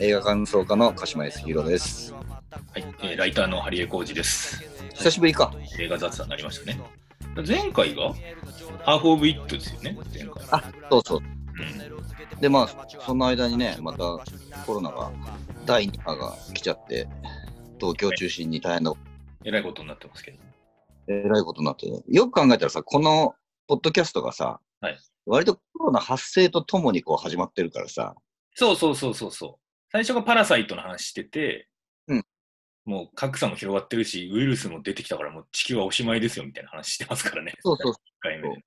映画感想家の鹿島康弘です。はい、えーライターのハリエコージです。久しぶりか。映画雑談になりましたね。前回がハーフ・オブ・イットですよね、前回。あ、そうそう。うん、で、まあ、その間にね、またコロナが、第2波が来ちゃって、東京中心に大変な、えらいことになってますけど。えらいことになってる。よく考えたらさ、このポッドキャストがさ、はい割とコロナ発生とともにこう始まってるからさ、そうそうそうそうそう。最初がパラサイトの話してて、うんもう格差も広がってるし、ウイルスも出てきたからもう地球はおしまいですよみたいな話してますからね。そうそう1回目で。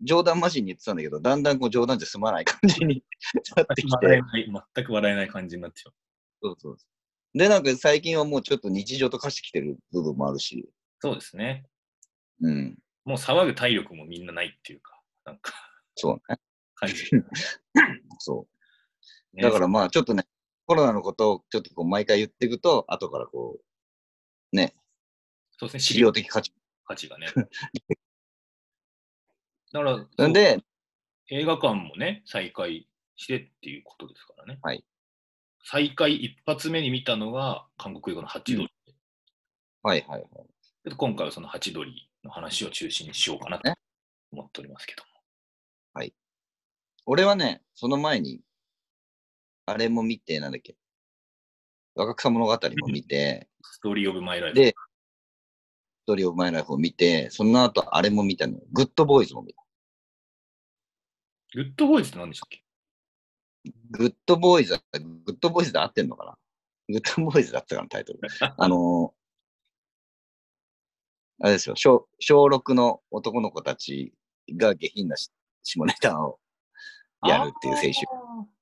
冗談交じりに言ってたんだけど、だんだんこう冗談じゃ済まない感じに なってきて、全く笑えない感じになってしまう。そうそうそうで、なんか最近はもうちょっと日常と化してきてる部分もあるし、そうですね。うん、もう騒ぐ体力もみんなないっていうか、なんかそうね。感じ。そう。だからまあちょっとね、コロナのことをちょっとこう毎回言っていくと、後からこう、ね、そうですね、資料的価値。価値がね。だから、なんで、映画館もね、再開してっていうことですからね。はい再開一発目に見たのが韓国映画のハチドリ。はいはいはい。で今回はそのはちどりの話を中心にしようかなとね思っておりますけども。俺はね、その前に、あれも見て、なんだっけ、若草物語も見て、ストーリーオブマイライフ。で、ストーリーオブマイライフを見て、その後あれも見たのよ。グッドボーイズも見た。グッドボーイズって何でしたっけ？グッドボーイズ、グッドボーイズで合ってんのかな？グッドボーイズだったかな、タイトル。あのーあれですよ、小小6の男の子たちが下品なし下ネタをやるっていう青春、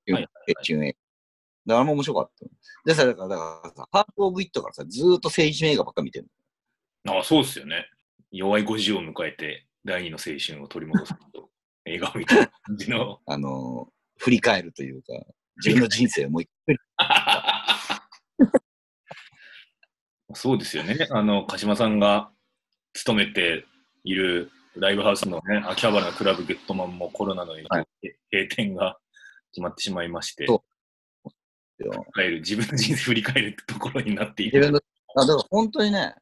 春。はい青春映画。だからも面白かった。でさ、だから、だからさ、ハーフ・オブ・イットからさ、ずーっと青春映画ばっか見てるああ、そうですよね。弱い50を迎えて、第二の青春を取り戻すと、映画を見た感じの。あのー振り返るというか、自分の人生をもう一回、そうですよね。あの、鹿島さんが勤めているライブハウスのね、秋葉原のクラブゲットマンもコロナの影響で閉店が決まってしまいまして、振り返る自分の人生振り返るところになっている。あ、だから本当にね、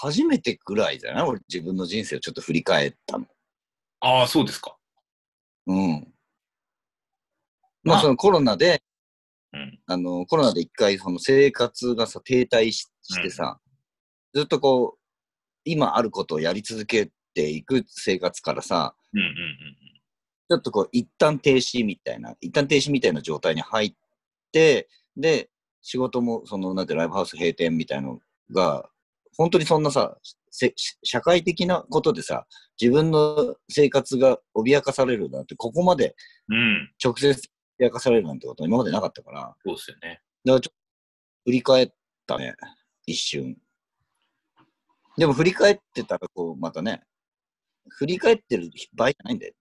初めてぐらいじゃない？俺自分の人生をちょっと振り返ったの。ああ、そうですか。うん。まあ、あそのコロナで、うん。あの、コロナで一回その生活がさ、停滞ししてさ、ずっとこう、今あることをやり続けていく生活からさ、うんうんうんちょっとこう、一旦停止みたいな、一旦停止みたいな状態に入って、で、仕事も、その、なんて、ライブハウス閉店みたいのが、本当にそんなさ、せ社会的なことでさ、自分の生活が脅かされるなんて、ここまで。直接脅かされるなんてことは今までなかったから、そうですよね。だからちょっと振り返ったね、一瞬。でも振り返ってたら、こう、またね、振り返ってる場合じゃないんだよ。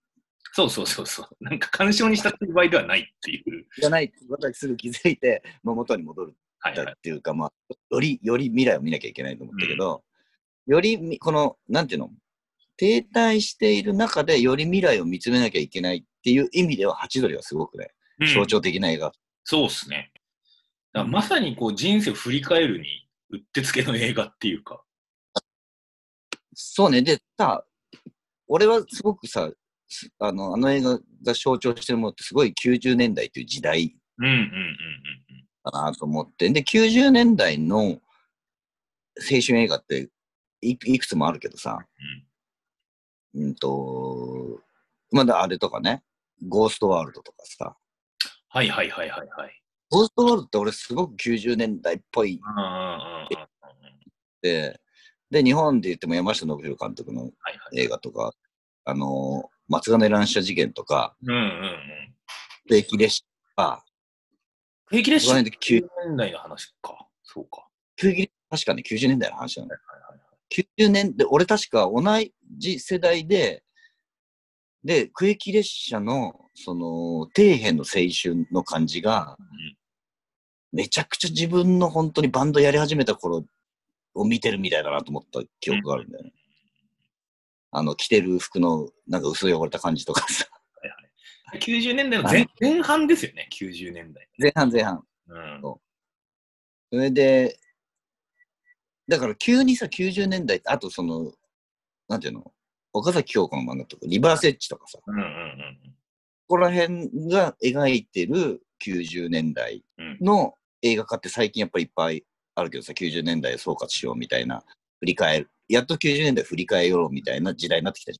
そうそうそうそう。なんか干渉にしたっていう場合ではないっていう。じゃないって私すぐ気づいて、まあ、元に戻るはいはい。っていうか、まあ、より、より未来を見なきゃいけないと思ったけど、よりみ、この、なんていうの、停滞している中で、より未来を見つめなきゃいけないっていう意味では、ハチドリはすごくね、うん象徴的な映画。そうっすね。だまさにこう人生を振り返るにうってつけの映画っていうか。そうね、で、さ、俺はすごくさ、すあの、あの映画が象徴してるものってすごい90年代という時代うんうんうんうんだなと思って、で、90年代の青春映画っていいくつもあるけどさ、うん。と、まだあれとかね、ゴーストワールドとかさ、はいはいはいはいはい。ゴーストワールドって俺すごく90年代っぽい。うんうんうんうんうん。で、で、日本で言っても山下信弘監督のはいはい。映画とか、あのー松金乱射事件とか、うんうんうん。定期列車とか、平気列車そこら辺で90年代の話か。そうか。急激確かね、90年代の話なの。はいはいはい90年で、俺確か同じ世代で、で、区域列車の、その、底辺の青春の感じが、めちゃくちゃ自分の本当にバンドやり始めた頃を見てるみたいだなと思った記憶があるんだよね。あの、着てる服のなんか薄い汚れた感じとかさ。はいはい90年代の前前半ですよね、90年代。前半前半。うん。それで、だから急にさ、90年代、あとその、なんていうの、岡崎京子の漫画とか、リバーセッチとかさ、こうんうんうんこら辺が描いてる90年代うん。の映画化って最近やっぱりいっぱいあるけどさ、90年代を総括しようみたいな、振り返る、やっと90年代振り返ろうみたいな時代になってきたじ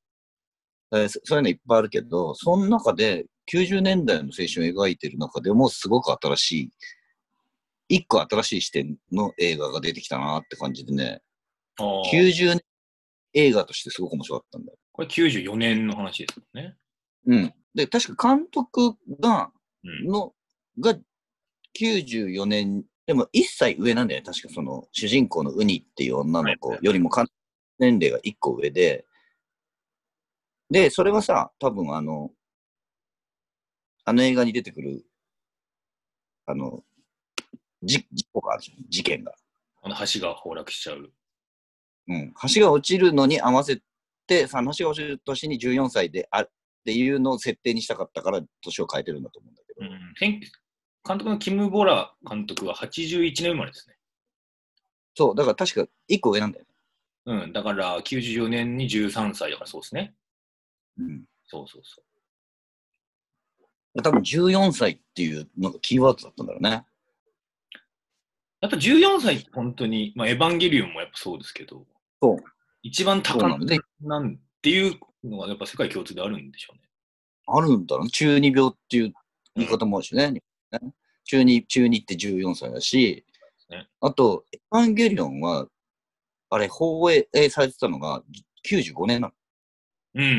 ゃん。そそういうのいっぱいあるけど、その中で90年代の青春を描いてる中でもすごく新しい、一個新しい視点の映画が出てきたなって感じでね、あー90年映画としてすごく面白かったんだよ。これ94年の話ですもんね。うん。で、確か監督が、うん。の、が94年、でも1歳上なんだよね。確かその主人公のウニっていう女の子よりもかん年齢が1個上で、で、それはさ、多分あの、あの映画に出てくる、あの、じ事故があるじゃん、事件が。あの橋が崩落しちゃう。うん。橋が落ちるのに合わせて、さ、橋が落ちる年に14歳であっていうのを設定にしたかったから、年を変えてるんだと思うんだけど。うん。千監督のキム・ボラ監督は81年生まれですね。そう、だから確か1個上なんだよね。うん。だから94年に13歳だからそうですね。うん。そうそうそ多分14歳っていうのがキーワードだったんだろうね。う。やっぱ14歳って本当に、まあ、エヴァンゲリオンもやっぱそうですけど、そう。一番そう高なんで、なんていうのがやっぱ世界共通であるんでしょうね。あるんだろうね。中二病っていう言い方もあるしね。ね中二、中二って14歳だし、ねあと、エヴァンゲリオンは、あれ、放映されてたのが95年なの。うんうんうん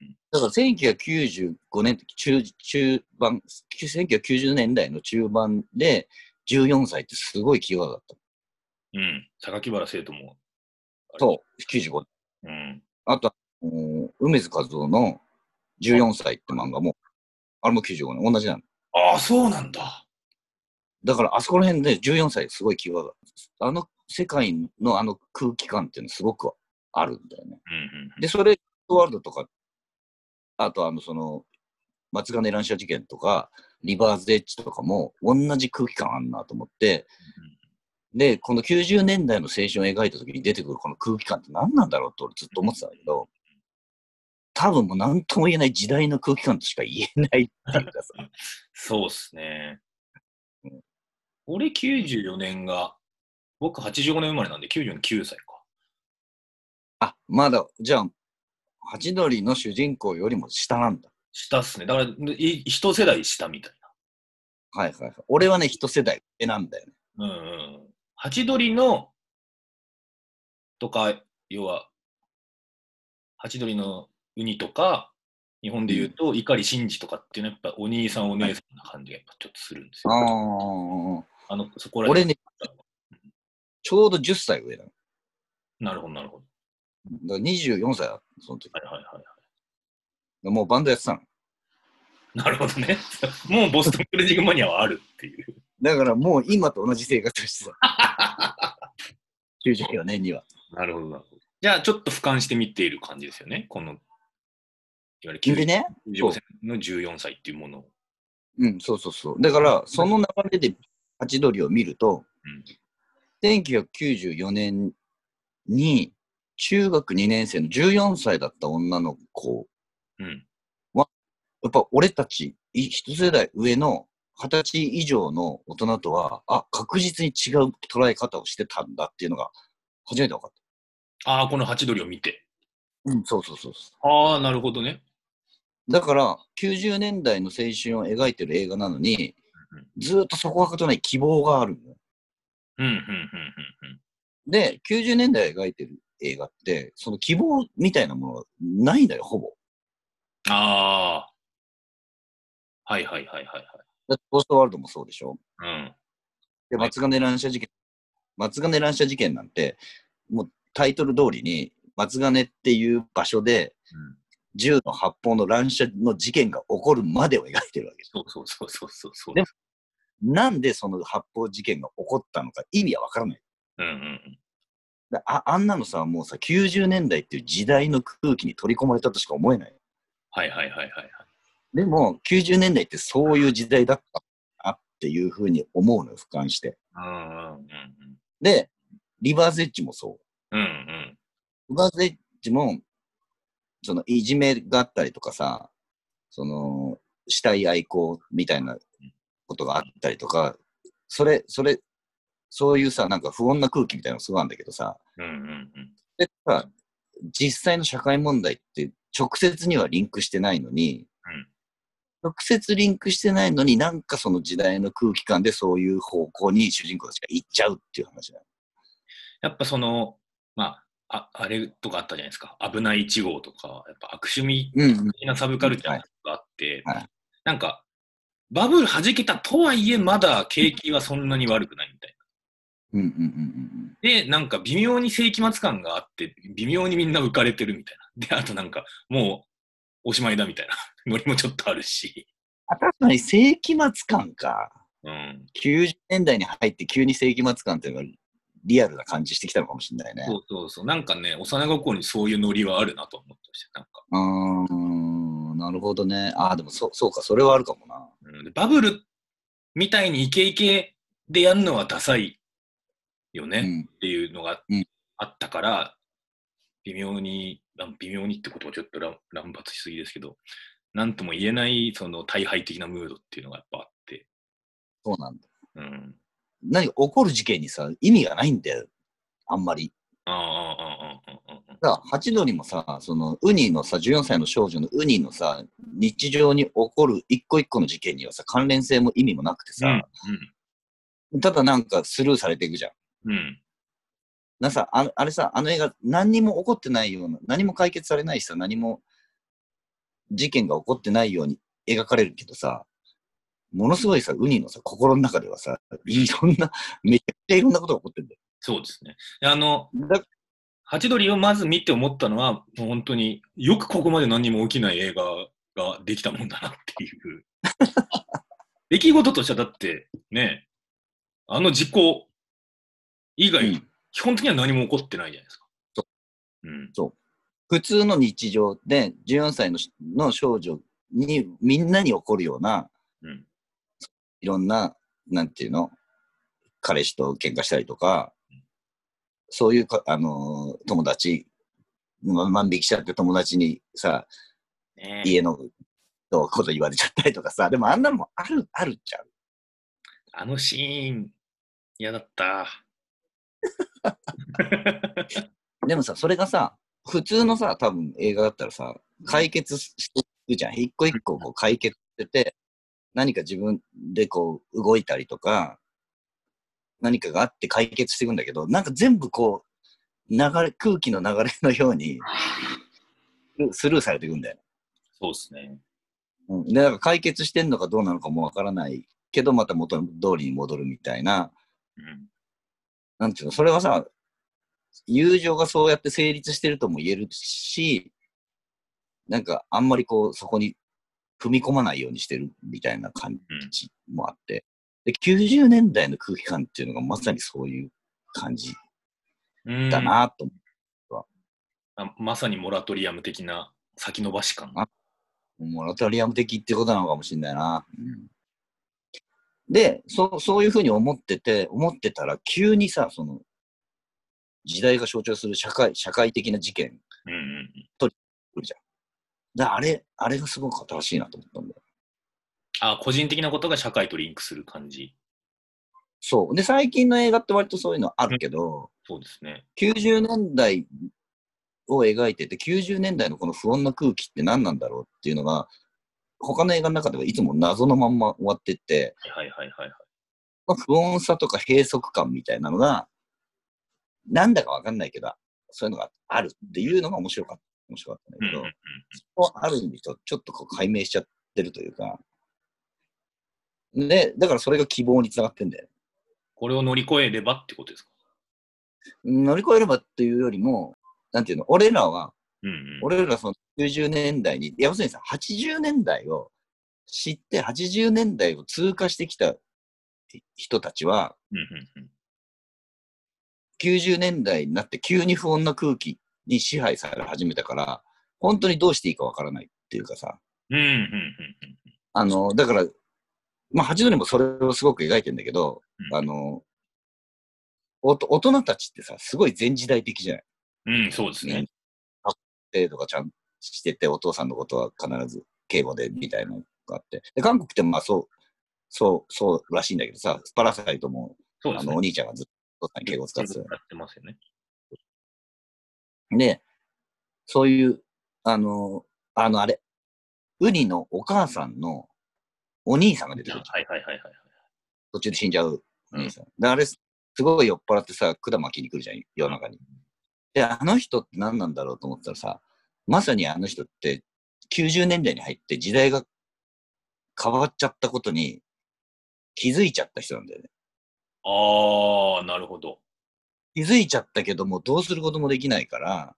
うんだから1995年中中盤、1990年代の中盤で14歳ってすごいキーワードだった。うん。うん。榊原生徒も。そう、95年。う。うん。あと、梅津和夫の14歳って漫画も、あれも95年、同じなの。ああ、そうなんだ。だから、あそこら辺で14歳すごいキーワード。あの世界のあの空気感っていうのすごくあるんだよね。うんうん。で、それ、ワールドとか、あとあの、その、松金乱射事件とか、リバーズエッジとかも同じ空気感あんなと思って、で、この90年代の青春を描いた時に出てくるこの空気感って何なんだろうと俺ずっと思ってたんだけど、多分もう何とも言えない時代の空気感としか言えないっていうかさ、そうっすねうん。俺94年が、僕85年生まれなんで94年9歳か。あ、まだ、じゃあ、ハチドリの主人公よりも下なんだ。下っすね。だから、い一世代下みたいはいはいはい。俺はね、一世代上なんだよね。な。うんうん。ハチドリの、とか、要は、ハチドリのウニとか、日本で言うと、碇シンジとかっていうのはやっぱお兄さんお姉さんな感じがやっぱちょっとするんですよ。ああ。あの、そこら俺ね、ちょうど10歳上なの。なるほど、なるほど。だから24歳だその時。はいはいはい。もうバンドやってたの。なるほどね。もうボストンクルージングマニアはあるっていう。だからもう今と同じ生活をしてた。94年には。なるほど、なるほど。じゃあ、ちょっと俯瞰して見ている感じですよね。この、いわゆるでね、95歳の14歳っていうものを。うん、そうそうそう。だから、その流れでハチドリを見ると、うん1994年に中学2年生の14歳だった女の子うん。やっぱ俺たちい一世代上の二十歳以上の大人とは、あ、確実に違う捉え方をしてたんだっていうのが初めて分かっああ、このハチドリを見て。た。うん、そうそうそうそああ、なるほどね。う。だから、90年代の青春を描いてる映画なのにうん、ずーっとそこはかとない希望があるのよ。うん、うん、うん、うん。で、90年代描いてる映画って、その希望みたいなものがないんだよ、ほぼ。ああ。はいはいはいはいだってポストワールドもそうでしょ？はい。で、はい松金乱射事件、松金乱射事件なんて、もうタイトル通りに、松金っていう場所で、うん。銃の発砲の乱射の事件が起こるまでを描いてるわけです。そうそうそうそうそうそう。でもなんでその発砲事件が起こったのか意味はわからない。うんうんああんなのさ、もうさ、90年代っていう時代の空気に取り込まれたとしか思えない。はいはいはいはいはい。でも、90年代ってそういう時代だったなっていうふうに思うのよ、俯瞰して。うんうんうんで、リバーズエッジもそう。うん。うんうん。リバーズエッジも、そのいじめがあったりとかさ、その死体愛好みたいなことがあったりとか、それ、それ、そういうさ、なんか不穏な空気みたいなのがすごいあるんだけどさ、うんうんうん。でさ、実際の社会問題って直接にはリンクしてないのに、うん直接リンクしてないのになんかその時代の空気感でそういう方向に主人公たちが行っちゃうっていう話だよ。やっぱその、まあ、ああれとかあったじゃないですか。危ない1号とか、やっぱ悪趣味うん、うん。的なサブカルチャーがあって、はいはいなんか、バブル弾けたとはいえ、まだ景気はそんなに悪くないみたいうんうんうんうんな。で、なんか微妙に世紀末感があって、微妙にみんな浮かれてるみたいな。で、あとなんか、もうおしまいだみたいな ノリもちょっとあるし。あ確かに世紀末感か。うん。90年代に入って急に世紀末感っていうのがリアルな感じしてきたのかもしれないね。そうそうそう。なんかね、幼心にそういうノリはあるなと思ってました。なんか。うーん、なるほどね。ああ、でもそそうか、それはあるかもな。うん、でバブルみたいにイケイケでやるのはダサいよね。うん。っていうのがうんあったから、微妙に、あ微妙にってことはちょっと乱乱発しすぎですけど、なんとも言えないその大敗的なムードっていうのがやっぱあって、そうなんだ。うん。何か起こる事件にさ、意味がないんだよ。あんまり。ああ、ああ、ああ、ああ、ああ。だから、ハチドリもさ、その、ウニのさ、14歳の少女のウニのさ、日常に起こる一個一個の事件にはさ、関連性も意味もなくてさ、ただなんかスルーされていくじゃん。うん。うん。なさあ、あれさ、あの映画、何にも起こってないような、何も解決されないしさ、何も事件が起こってないように描かれるけどさ、ものすごいさ、ウニのさ、心の中ではさ、いろんな、めちゃくちゃいろんなことが起こってるんだよ。そうですね。であの、だハチドリをまず見て思ったのは、もう本当によくここまで何にも起きない映画ができたもんだなっていう。出来事としてはだってね、あの事故以外、うん基本的には何も起こってないじゃないですか。。そううん。普通の日常で14歳のの少女にみんなに起こるようなうん。いろんな、なんていうの、彼氏と喧嘩したりとか、そういうか、あのー友達、ま万引きしちゃって友達にさ、ね家のこと言われちゃったりとかさ、でもあんなのもある、あるっちゃう。あのシーン、嫌だった。でもさ、それがさ、普通のさ、多分映画だったらさ、解決していくじゃん。一個一個こう解決してて、何か自分でこう動いたりとか、何かがあって解決していくんだけど、なんか全部こう、流れ、空気の流れのように、スルーされていくんだよね。そうですね。うん、で、なんか解決してんのかどうなのかもわからないけど、また元通りに戻るみたいな、うん。なんていうの、それはさ、友情がそうやって成立してるとも言えるし、なんかあんまりこう、そこに踏み込まないようにしてるみたいな感じもあって、で、90年代の空気感っていうのがまさにそういう感じうんだなと思あまさにモラトリアム的な先延ばし感。モラトリアム的ってことなのかもしれないな。うんで、そう、そういうふうに思ってて、思ってたら、急にさ、その、時代が象徴する社会、社会的な事件うんうん来るじゃん。だあれ、あれがすごく新しいなと思ったんだよ。あ、個人的なことが社会とリンクする感じ。そう。で、最近の映画って割とそういうのあるけど、そうですね。90年代を描いてて、90年代のこの不穏な空気って何なんだろうっていうのが、他の映画の中ではいつも謎のまんま終わってって、はいはいはいはい。まあ、不穏さとか閉塞感みたいなのが、なんだかわかんないけど、そういうのがあるっていうのが面白かった。面白かったんだけど、うんうんうんそこはある意味とちょっとこう解明しちゃってるというか、で、だからそれが希望につながってんだよね。これを乗り越えればってことですか？乗り越えればっていうよりも、なんていうの、俺らは、うんうん。俺らその90年代に、要するにさ、80年代を知って、80年代を通過してきた人たちは、うんうんうん。90年代になって急に不穏な空気に支配され始めたから、本当にどうしていいかわからないっていうかさ、うん、うん、うん。あの、だから、まあ、八度にもそれをすごく描いてんだけど、うんあの、おと大人たちってさ、すごい前時代的じゃない？うん、そうですね。程度がちゃんとしてて、お父さんのことは必ず敬語でみたいなのがあって。で、韓国ってまあそう、そう、そうらしいんだけどさ、パラサイトも、そうですねあの、お。兄ちゃんがずっとお父さんに敬語使ってたよ使ってますよね。で、そういう、あの、あの、あれ、ウニのお母さんのお兄さんが出てくる。はいはいはいはい。途中で死んじゃうお兄さん。で、あれ、すごい酔っ払ってさ、管巻きに来るじゃん、夜中に。で、あの人って何なんだろうと思ったらさ、まさにあの人って90年代に入って時代が変わっちゃったことに気づいちゃった人なんだよね。ああ、なるほど。気づいちゃったけども、どうすることもできないから、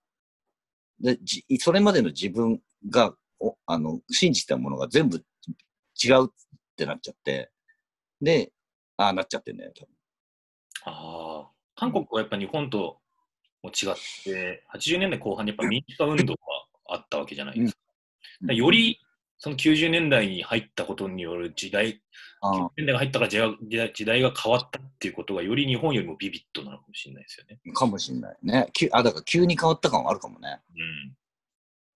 でじそれまでの自分がおあの信じてたものが全部違うってなっちゃって、で、ああなっちゃってんだよ、多分。ああ。韓国はやっぱ日本とも違って、80年代後半にやっぱ民主化運動があったわけじゃないですか。だからより、その90年代に入ったことによる時代、あ90年代が入ったから時代が変わったっていうことがより日本よりもビビッドなのかもしれないですよね。あかもしんないね。きあ、だから急に変わった感はあるかもね。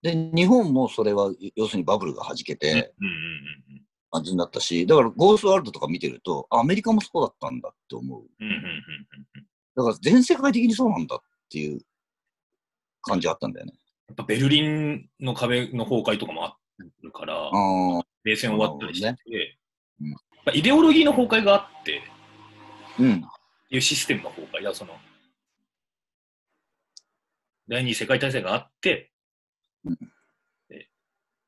うん。で、日本もそれは、要するにバブルが弾けうんてうんうん感じになったし、だからゴーストワールドとか見てると、あアメリカもそうだったんだって思う。うんうんうんうんだから全世界的にそうなんだっていう感じあったんだよね。やっぱベルリンの壁の崩壊とかもあるから、ああ、冷戦終わったりしてて、なるうん。やっぱイデオロギーの崩壊があって、うん。いうシステムの崩壊だ、その、第二次世界大戦があって、うん。で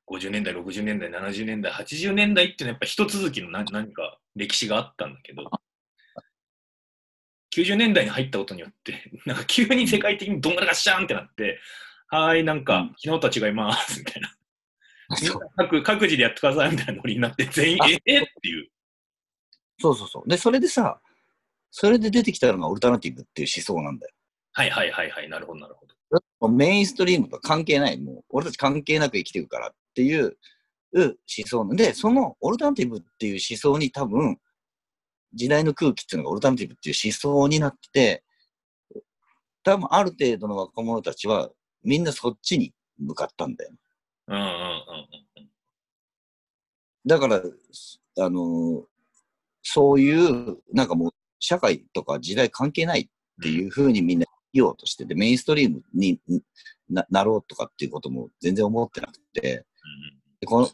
50年代、60年代、70年代、80年代っていうのはやっぱ一続きの何何か歴史があったんだけど、90年代に入ったことによって、なんか急に世界的にどんがらがっしゃーんってなって、はーい、なんかうん。昨日とは違います、みたいな。各各自でやってくださいみたいなノリになって、全員、あええっていう。そうそうそう。で、それでさ、それで出てきたのがオルタナティブっていう思想なんだよ。はいはいはいはい、なるほどなるほど。メインストリームと関係ない、もう俺たち関係なく生きていくからっていう思想なんで、そのオルタナティブっていう思想に多分、時代の空気っていうのがオルタナティブっていう思想になってて、多分ある程度の若者たちはみんなそっちに向かったんだよ。うんうんうんうん。だから、あのそういう、なんかもう、社会とか時代関係ないっていうふうにみんな言おうとしてて、メインストリームにななろうとかっていうことも全然思ってなくて、でこの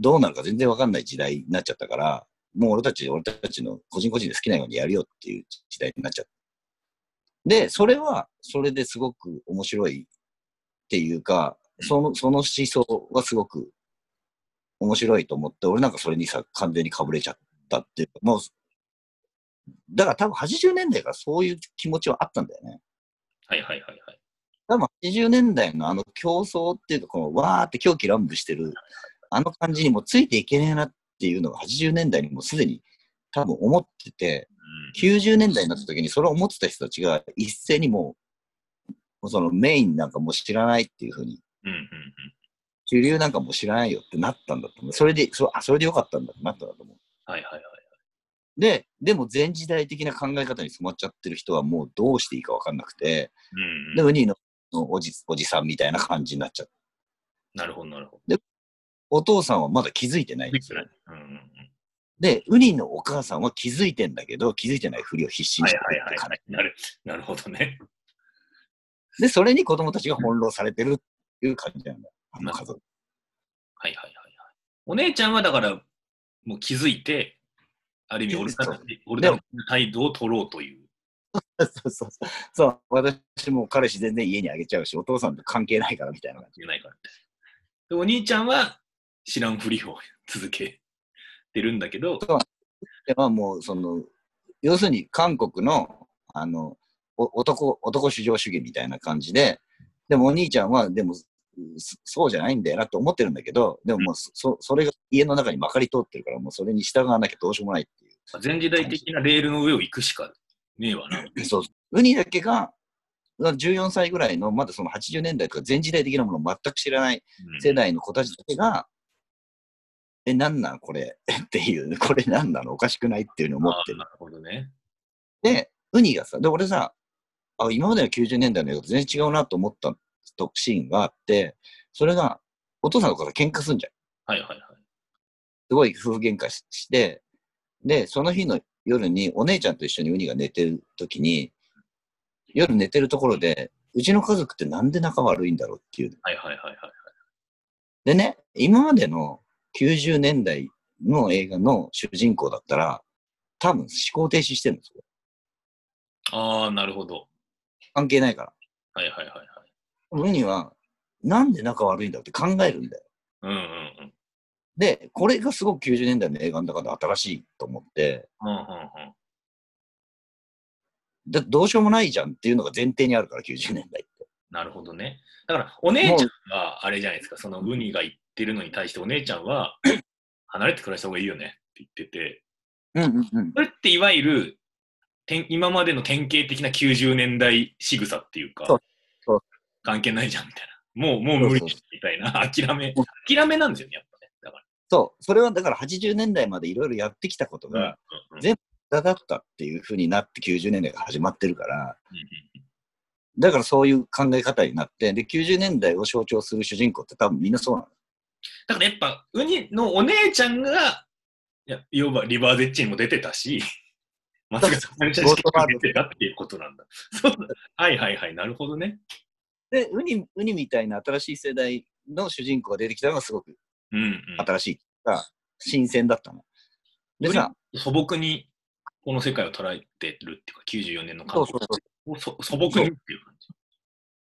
どうなるか全然わかんない時代になっちゃったから、もう俺たち、俺たちの個人個人で好きなようにやるよっていう時代になっちゃった。で、それは、それですごく面白いっていうか、その、その思想はすごく面白いと思って、俺なんかそれにさ、完全にかぶれちゃったっていうか、もう、だから多分80年代からそういう気持ちはあったんだよね。はいはいはいはい。多分80年代のあの競争っていうか、このわーって狂気乱舞してる、あの感じにもついていけねえなっていうのが80年代にもすでに多分思ってて、90年代になった時にそれを思ってた人たちが一斉にもう、もうそのメインなんかもう知らないっていうふうに、うんうんうん主流なんかもう知らないよってなったんだと思う。それで、そあ、それでよかったんだってなったんだと思う。はいはいはい。で、でも全時代的な考え方に染まっちゃってる人はもうどうしていいかわかんなくて、うんで、ウニののおじおじさんみたいな感じになっちゃって、なるほどなるほお父さんはまだ気づいてないんど。ですよ。うんうんうんで、ウニのお母さんは気づいてんだけど、気づいてないふりを必死にはいしてはいはいるって感じはい。なる なるほどね。で、それに子供たちが翻弄されてるっていう感じなんだよ。あの家族。はいはいはいはい。お姉ちゃんはだから、もう気づいて、ある意味俺たそうち、俺たちの態度を取ろうという。そうそうそう。そう、私もう彼氏全然家にあげちゃうし、お父さんと関係ないからみたいな感じ。ないから。で、お兄ちゃんは知らんふりを 続けてるんだけど、でまあもう、その、要するに韓国の、あの、お男、男至上主義みたいな感じで、でもお兄ちゃんは、でも、そそうじゃないんだよなと思ってるんだけど、でももうそ、それが家の中にまかり通ってるから、もうそれに従わなきゃどうしようもないっていう。全時代的なレールの上を行くしかねえわな。そうウニだけが、14歳ぐらいの、まだその80年代とか全時代的なものを全く知らないうん世代の子たちだけが、え、なんなんこれ？っていう、これなんなの？おかしくない？っていうのを思ってる。なるほどね。で、ウニがさ、で、俺さ、あ、今までの90年代の映画と全然違うなと思ったとシーンがあって、それが、お父さんとかと喧嘩すんじゃん。はいはいはい。すごい夫婦喧嘩しして、で、その日の夜にお姉ちゃんと一緒にウニが寝てる時に、夜寝てるところで、うちの家族ってなんで仲悪いんだろうっていう。はいはいはいはい。でね、今までの90年代の映画の主人公だったら、多分思考停止してるんですよ。ああ、なるほど。関係ないから。はいはいはいはい。ウニは、なんで仲悪いんだって考えるんだよ。うんうんうん。で、これがすごく90年代の映画の中で新しいと思って、うんうんうん。だどうしようもないじゃんっていうのが前提にあるから、90年代って。なるほどね。だから、お姉ちゃんがあれじゃないですか、そのウニが言ってるのに対してお姉ちゃんは、離れて暮らした方がいいよねって言ってて、うんうんうん。それっていわゆる、今までの典型的な90年代仕草っていうか、そう関係ないじゃんみたいな。もう、もう無理みたいな、諦めうん、諦めなんですよね、やっぱね。だかそう、それはだから80年代までいろいろやってきたことら。が、うんうん全無駄だったっていう風になって90年代が始まってるから、うんうんだからそういう考え方になって、で、90年代を象徴する主人公って多分みんなそうなの。だからやっぱ、ウニのお姉ちゃんが、いや、要はリバーゼッチにも出てたし、松坂さんも出てたっていうことなんだ。そうだはいはいはい、なるほどね。で、ウニ、ウニみたいな新しい世代の主人公が出てきたのがすごくうんうん。新しいが、新鮮だったの。でさ、素朴にこの世界を捉えてるっていうか、94年の韓国そうそうそう。をそ素朴にっていう感じ。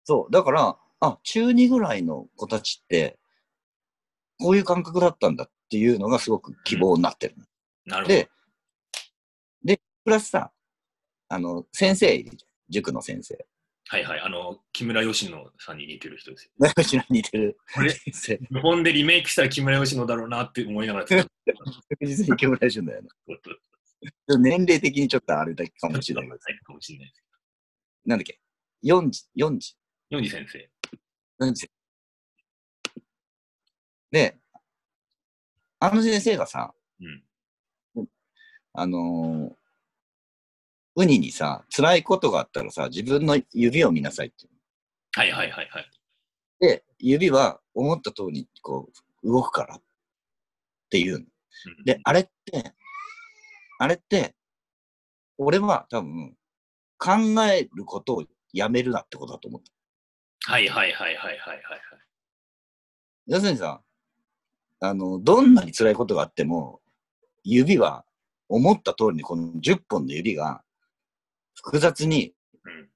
そう、だから、あ、中2ぐらいの子たちって、こういう感覚だったんだっていうのがすごく希望になってる。なるほど。で、で、プラスさ、あの、先生。塾の先生。はいはい。あの、木村佳乃さんに似てる人ですよ。うちの似てるこれ、先生。日本でリメイクしたら木村佳乃だろうなって思いながら確実に木村俊だよね。こと。でも年齢的にちょっとあれだけかもしれない。かもしれない。なんだっけ ?4 時、4時、ヨンジ先生。4時。で、あの先生がさ、うん。あのーウニにさ、辛いことがあったらさ、自分の指を見なさいって。はいはいはいはい。で、指は思った通りにこう動くからっていうで、あれって、あれって、俺は多分、考えることをやめるなってことだと思った。はいはいはいはいはいはい。要するにさ、あの、どんなに辛いことがあっても、指は思った通りにこの10本の指が複雑にうん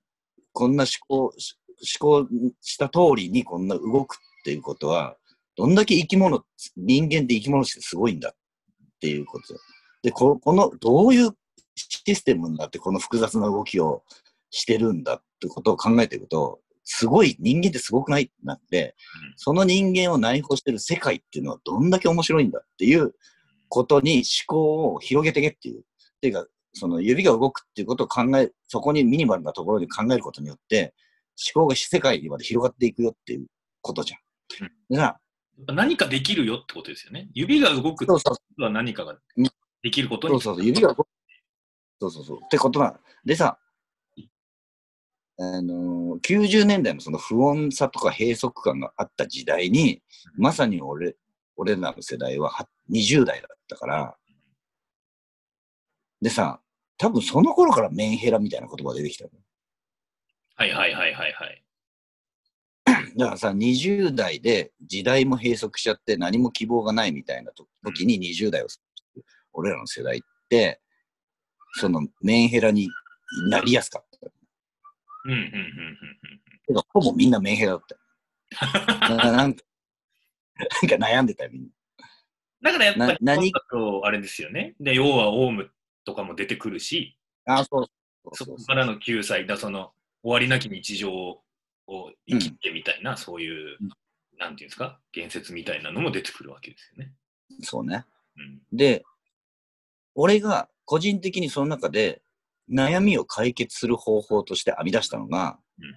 こんな思考、し思考した通りにこんな動くっていうことは、どんだけ生き物、人間って生き物としてすごいんだっていうこと。で、ここの、どういうシステムになってこの複雑な動きをしてるんだってことを考えていくと、すごい、人間ってすごくないってなって、うんその人間を内包してる世界っていうのはどんだけ面白いんだっていうことに思考を広げていけっていう。っていうか、その指が動くっていうことを考え、そこにミニマルなところで考えることによって、思考が世界にまで広がっていくよっていうことじゃん。だから、やっぱ何かできるよってことですよね。指が動くってことは何かがうんできることにそうそうそう、指が動く。そうそうそう。ってことな。でさ、あのー90年代のその不穏さとか閉塞感があった時代に、まさに俺、俺らの世代はは20代だったから、でさ、多分その頃からメンヘラみたいな言葉が出てきたの。はいはいはいはいはい。だからさ、20代で時代も閉塞しちゃって何も希望がないみたいなと時に20代を過ごしてる俺らの世代って、そのメンヘラになりやすかった。うんうんうんうんほぼみんなメンヘラだったよ。ななんか、なんか悩んでたよ、みんな。だからやっぱり、な何？とあれですよね。で、要はオウムとかも出てくるし、あ、そうそそうそうこからの9歳だ、その終わりなき日常を生きてみたいな、そういう、うんなんていうんですか、言説みたいなのも出てくるわけですよね。そうね。うん。で、俺が個人的にその中で悩みを解決する方法として編み出したのが、うんうん、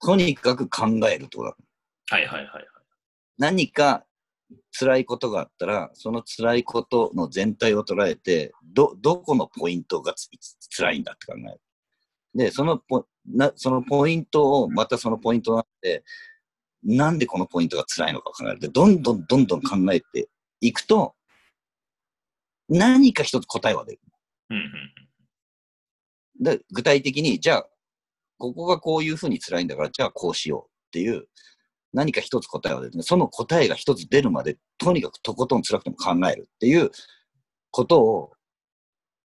とにかく考えるってことだ。はいはいはいはい。何か辛いことがあったら、その辛いことの全体を捉えて、ど、どこのポイントがつ辛いんだって考える。で、そのポなそのポイントを、またそのポイントになって、なんでこのポイントが辛いのか考える。で、どんどんどんどん考えていくと、何か一つ答えは出る。うんうんで、具体的に、じゃあ、ここがこういうふうに辛いんだから、じゃあこうしようっていう、何か一つ答えは出る。その答えが一つ出るまで、とにかくとことん辛くても考えるっていうことを、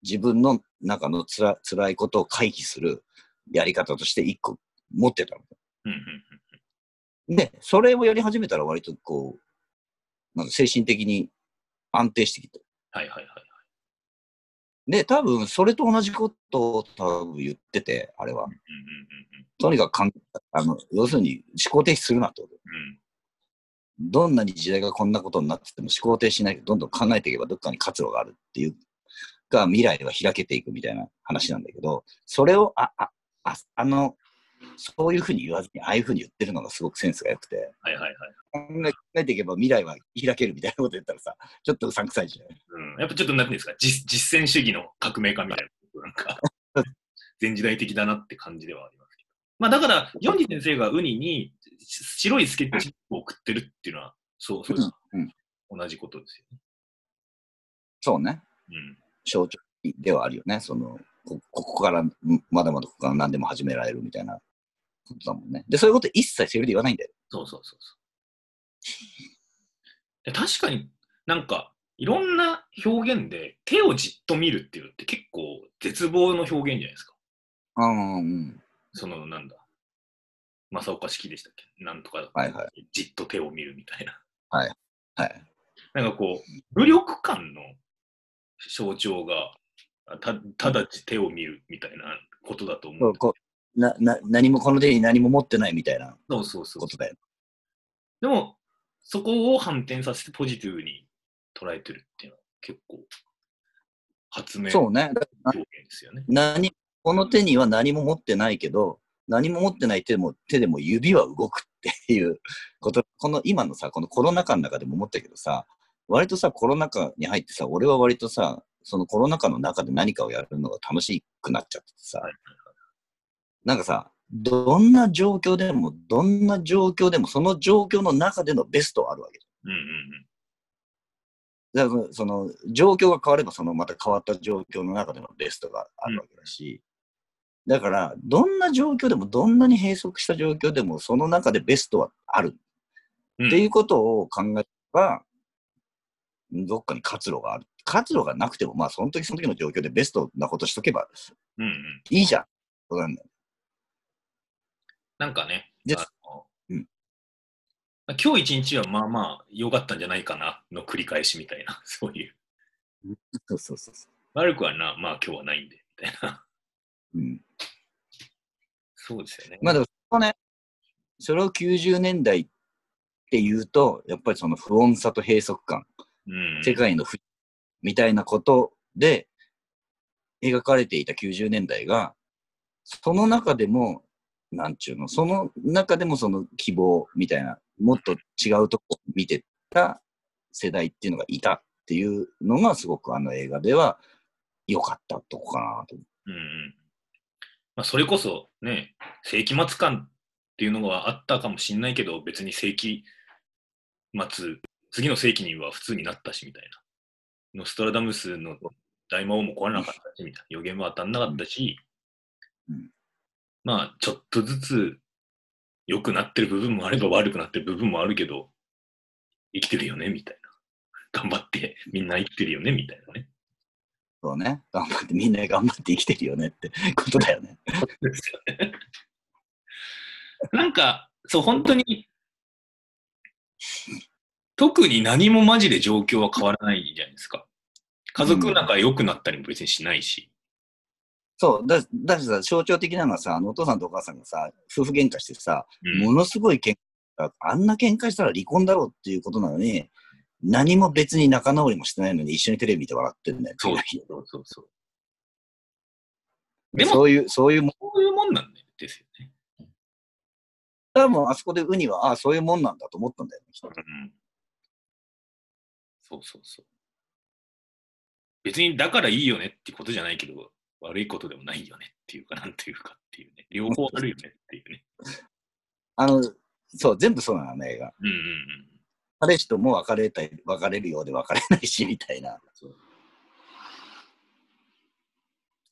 自分の中のつら辛いことを回避するやり方として一個持ってたの。うんうんうんで、それをやり始めたら割とこう、なんか精神的に安定してきて。はいはいはい。で、多分それと同じことを多分言ってて、あれは。とにかくあの、要するに思考停止するなってこと。うんどんなに時代がこんなことになってても思考停止しないでどんどん考えていけばどっかに活路があるっていうが未来は開けていくみたいな話なんだけど、それを、あ、あ、ああの、そういうふうに言わずに、ああいうふうに言ってるのがすごくセンスが良くて、はいはいはい。考えていけば未来は開けるみたいなこと言ったらさ、ちょっとうさんくさいじゃん。うん、やっぱちょっとなんていうんですか、実実践主義の革命家みたいな、なんか、前時代的だなって感じではありますけど。まあだから、ヨンジ先生がウニにし白いスケッチを送ってるっていうのは、そうそうです、うん同じことですよね。そうね。うん。象徴ではあるよね。その、こここから、んまだまだここから何でも始められるみたいなことだもんね。で、そういうこと一切セリフで言わないんだよ。そうそうそうそう。で確かになんか、いろんな表現で手をじっと見るっていうのって結構絶望の表現じゃないですか。うん、うん。その、なんだ。正岡式でしたっけ？なんとか、はいはじっと手を見るみたいな。はい。なんかこう、無力感の象徴が、たただ手を見るみたいなことだと思うなな何もこの手に何も持ってないみたいなそうそうそうことだよ。でも、そこを反転させてポジティブに捉えてるっていうのは結構、発明そうね。表現ですよね。何この手には何も持ってないけど、何も持ってない手でも手でも指は動くっていうこと、この今のさ、このコロナ禍の中でも思ったけどさ、割とさ、コロナ禍に入ってさ、俺は割とさ、そのコロナ禍の中で何かをやるのが楽しくなっちゃってさ、はいなんかさ、どんな状況でも、どんな状況でも、その状況の中でのベストはあるわけ。うんうんだからその状況が変われば、そのまた変わった状況の中でのベストがあるわけだし、だから、どんな状況でも、どんなに閉塞した状況でも、その中でベストはあるうん。っていうことを考えれば、どっかに活路がある。活路がなくても、まあ、その時その時の状況でベストなことしとけばうんうん。いいじゃん。そうなんだよなんかね、うん今日一日はまあまあ良かったんじゃないかなの繰り返しみたいな、そういう。そうそうそうそ悪くはな、まあ今日はないんで、みたいな。う。うん。そうですよね。まあでも、そこね、それを90年代っていうと、やっぱりその不穏さと閉塞感、うん、世界の不みたいなことで描かれていた90年代が、その中でも、なんちゅうの、その中でもその希望みたいな、もっと違うとこを見てた世代っていうのがいたっていうのがすごくあの映画では良かったとこかなと。うんうんまあ、それこそね、世紀末感っていうのがあったかもしれないけど、別に世紀末、次の世紀には普通になったしみたいな。ノストラダムスの大魔王も壊れなかったしみたいな。予言は当たんなかったし、うんまあちょっとずつ良くなってる部分もあれば悪くなってる部分もあるけど、生きてるよねみたいな。頑張ってみんな生きてるよねみたいなね。そうね。頑張って、みんな頑張って生きてるよねってことだよね。なんか、そう、本当に、特に何もマジで状況は変わらないじゃないですか。家族仲良くなったりも別にしないし。そう。だ、だしさ、象徴的なのはさ、あのお父さんとお母さんがさ、夫婦喧嘩してさ、うんものすごい喧嘩、あんな喧嘩したら離婚だろうっていうことなのに、何も別に仲直りもしてないのに一緒にテレビ見て笑ってるんだよ。そうそうそうそう。でも、そういう、そういうもん、そういうもんなんですよね。多分あそこでウニは、ああ、そういうもんなんだと思ったんだよね、うんそうそうそう。別にだからいいよねってことじゃないけど、悪いことでもないよねっていうか、なんていうかっていうね。両方あるよねっていうね。あの、そう、全部そうなの、映画。うんうんうん。彼氏とも別れたい、別れるようで別れないし、みたいな。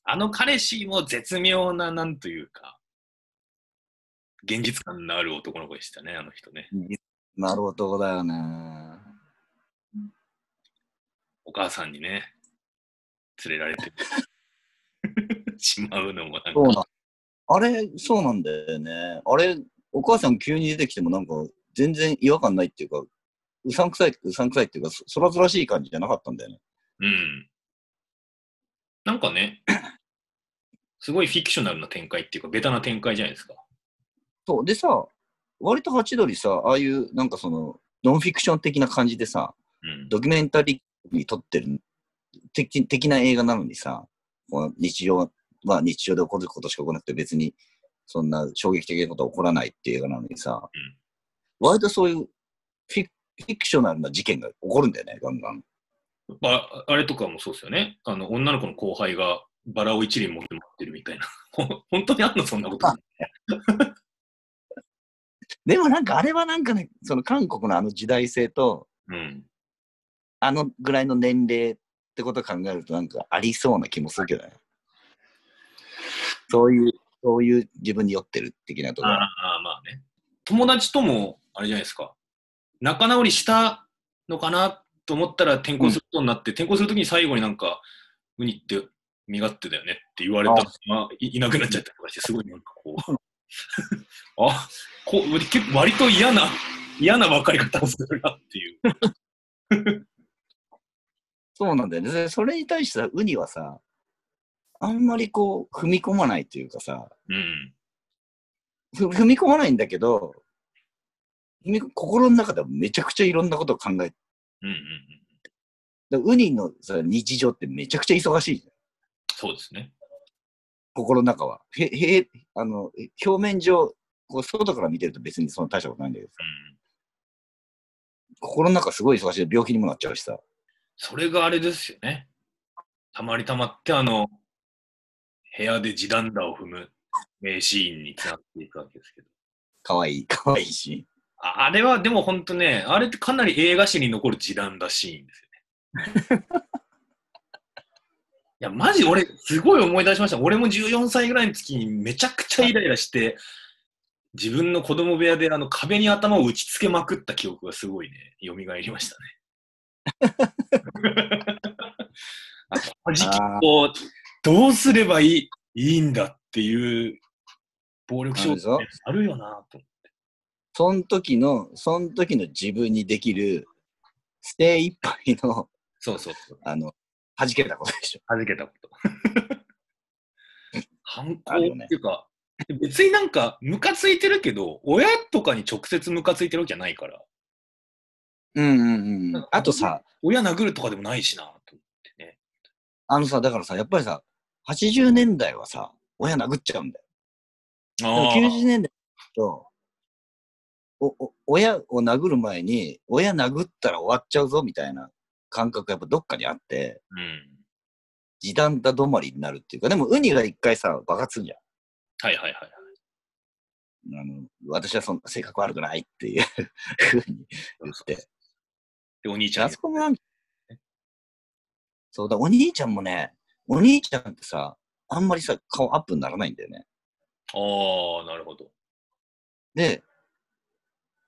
あの彼氏も絶妙な、なんというか、現実感のある男の子でしたね、あの人ね。なる男だよね。お母さんにね、連れられてしまうのもなんか、そうな。あれ、そうなんだよね。あれ、お母さん急に出てきてもなんか、全然違和感ないっていうか、うさんくさい、うさんくさいっていうか、そそらそらしい感じじゃなかったんだよね。うん。なんかね、すごいフィクショナルな展開っていうか、ベタな展開じゃないですか。そう。でさ、割とハチドリさ、ああいう、なんかその、ノンフィクション的な感じでさ、うん。ドキュメンタリーに撮ってる的的な映画なのにさ、この日常は日常で起こることしか起こらなくて別にそんな衝撃的なことは起こらないっていう映画なのにさ、割とそういうフィフィクショナルな事件が起こるんだよね、ガンガン。ああれとかもそうですよね。あの、女の子の後輩がバラを一輪持って持ってるみたいな。本当にあんのそんなこと。あ でもなんかあれはなんかね、その韓国のあの時代性と、うん。あのぐらいの年齢ってことを考えるとなんかありそうな気もするけどね。そういう、そういう自分に酔ってる的なところ。ああ、まあね。友達とも、あれじゃないですか。仲直りしたのかなと思ったら転校することになって、転校するときに最後になんか、ウニって身勝手だよねって言われたままいいなくなっちゃったりとかして、すごいなんかこう、あこう結構割と嫌な、嫌な別れ方をするなっていう。そうなんだよね。でそれに対してさ、ウニはさ、あんまりこう、踏み込まないというかさ、うん。ふ踏み込まないんだけど、心の中ではめちゃくちゃいろんなことを考えて、うんうんうん。でウニのさ日常ってめちゃくちゃ忙しいじゃん。そうですね。心の中は。へ、へ、あの、表面上、こう外から見てると別にその大したことないんだけどさ、うん。心の中すごい忙しい。病気にもなっちゃうしさ。それがあれですよね。たまりたまって、あの、部屋で地団打を踏む名シーンにつながっていくわけですけど。かわいい、かわいいし。ああれはでも本当ね、あれってかなり映画史に残る地団打シーンですよね。いや、マジ俺、すごい思い出しました。俺も14歳ぐらいの時にめちゃくちゃイライラして、自分の子供部屋であの壁に頭を打ちつけまくった記憶がすごいね、蘇りましたね。あこの時期こう、どうすればいい？いいんだっていう暴力症ってあるよなと。その時の、その時の自分にできる精一杯の、そうそうそう。あの、弾けたことでしょ。弾けたこと。反抗っていうか、別になんか、ムカついてるけど、親とかに直接ムカついてるわけじゃないから、うんうんうん。あとさ、親殴るとかでもないしな、と思ってね。あのさ、だからさ、やっぱりさ、80年代はさ、親殴っちゃうんだよ。でもあ90年代と、おお親を殴る前に、親殴ったら終わっちゃうぞみたいな感覚がやっぱどっかにあって、うん。時短だ止まりになるっていうか、でもウニが一回さ、爆発するんじゃん。はいはいはい。あの私はそんな性格悪くないっていう ふうに言って。で、お兄ちゃんあそこもなんかそうだ、お兄ちゃんもね、お兄ちゃんってさ、あんまりさ、顔アップにならないんだよね。ああ、なるほど。で、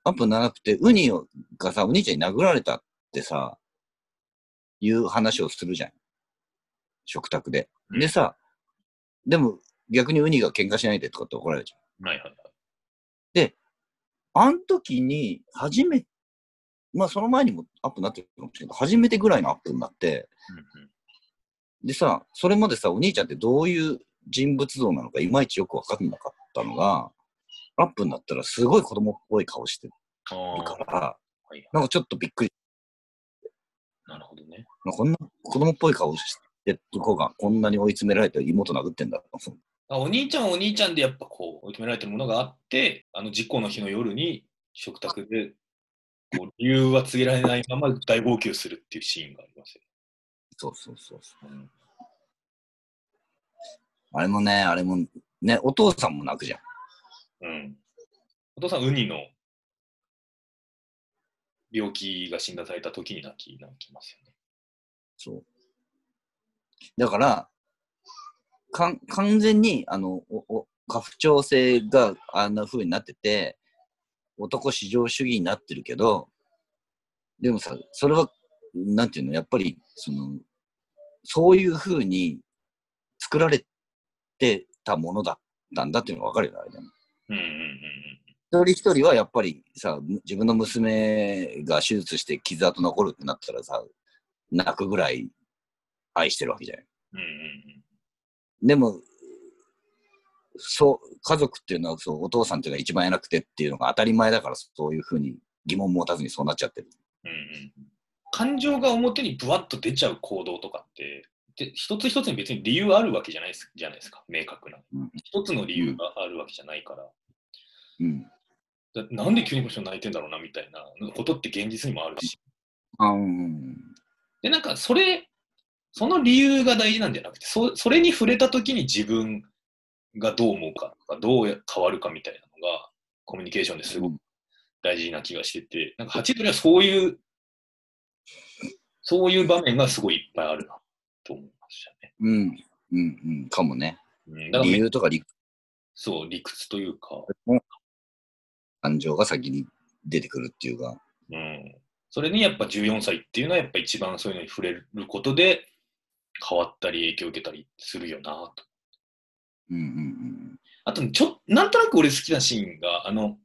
アップにならなくて、ウニをがさ、お兄ちゃんに殴られたってさ、いう話をするじゃん。食卓で。うんでさ、でも逆にウニが喧嘩しないでとかって怒られるじゃん。はいはいはい。あん時に、初め、まあその前にもアップになってるかもしれないけど、初めてぐらいのアップになって、うんうんでさ、それまでさ、お兄ちゃんってどういう人物像なのか、いまいちよくわかんなかったのが、アップになったらすごい子供っぽい顔してるから、はいなんかちょっとびっくり。なるほどね。まあこんな子供っぽい顔してる子がこんなに追い詰められて妹殴ってんだ。あお兄ちゃんはお兄ちゃんでやっぱこう追い詰められてるものがあって、あの事故の日の夜に食卓でこう理由は告げられないまま大号泣するっていうシーンがありますよ。そうそうそうそう。うんあれもね、あれもね、お父さんも泣くじゃん。うん。お父さん、ウニの病気が診断された時に泣き泣きますよね。そう。だから、かん完全に、あの、おお家父長制があんな風になってて、男至上主義になってるけど、でもさ、それは、なんていうの、やっぱり、その、そういう風に作られてたものだったんだっていうのがわかるよね、あれでも。うんうんうん一人一人はやっぱりさ、自分の娘が手術して傷跡残るってなったらさ、泣くぐらい愛してるわけじゃない。うん。うんうんでも、そう、家族っていうのはそう、お父さんっていうのが一番偉くてっていうのが当たり前だから、そういうふうに疑問持たずにそうなっちゃってる。うんうんうん感情が表にブワッと出ちゃう行動とかって、で一つ一つに別に理由あるわけじゃないですじゃないですか、明確な。うん。一つの理由があるわけじゃないから、うん。だなんで急にこの人泣いてんだろうなみたいなことって現実にもあるし。あうん。で、なんかそれ、その理由が大事なんじゃなくて、そそれに触れた時に自分がどう思うかとか、どう変わるかみたいなのが、コミュニケーションですごく大事な気がしてて、なんかハチドリはそういう、そういう場面がすごいいっぱいあるなと思いましたね。うん。うん。うん。かもね。うん、だからめ理由とか理そう、理屈というか、感情が先に出てくるっていうか。うん、それにやっぱ14歳っていうのはやっぱ一番そういうのに触れることで変わったり影響を受けたりするよなと。うんうんあと、ちょ、なんとなく俺好きなシーンが、あの、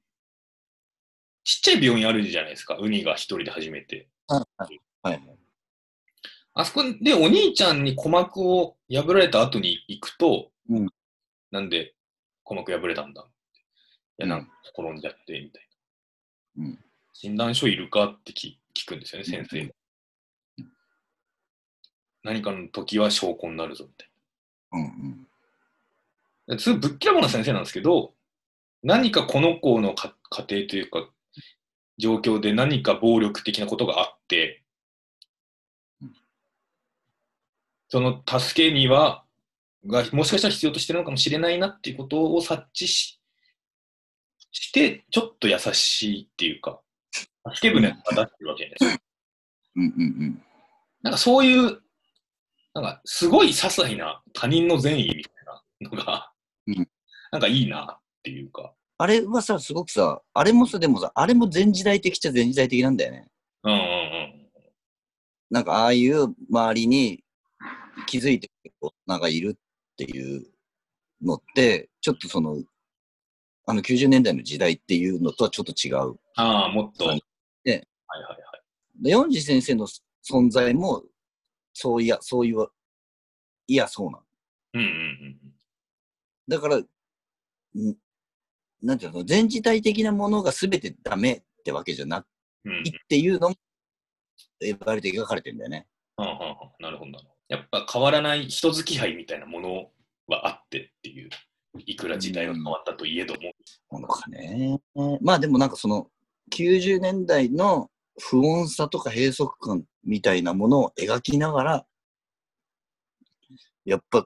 ちっちゃい病院あるじゃないですか、ウニが一人で初めて。うん。はいはい。あそこでお兄ちゃんに鼓膜を破られた後に行くと、うんなんで鼓膜破れたんだいや、なんか転んじゃって、みたいな。うん。診断書いるかって聞聞くんですよね、先生に。何かの時は証拠になるぞ、みたいうんうん。な。すごいぶっきらぼうな先生なんですけど、何かこの子のか家庭というか、状況で何か暴力的なことがあってうん、その助けには、がもしかしたら必要としてるのかもしれないなっていうことを察知しして、ちょっと優しいっていうか、助け舟が出してるわけですか。うんうんうん。なんかそういう、なんかすごい些細な他人の善意みたいなのが、うんなんかいいなっていうか。あれはさ、すごくさ、あれもさ、でもさ、あれも全時代的っちゃ全時代的なんだよね。うんうんうん。なんかああいう周りに気づいてる大人がいるっていうのって、ちょっとその、あの90年代の時代っていうのとはちょっと違う。ああ、もっと。ははいいではいはい。で、ヨンジ先生の存在も、そういや、そういう、いや、そうなの。うんうんうん。だから、んなんていうの、全時代的なものが全てダメってわけじゃなうんうんいっていうのも、エバリで描かれてんだよね。はあはあはあなるほどなるほど。やっぱ変わらない人付き合いみたいなものはあってっていう、いくら時代が変わったといえども。ものかね。まあでもなんかその、90年代の不穏さとか閉塞感みたいなものを描きながら、やっぱ、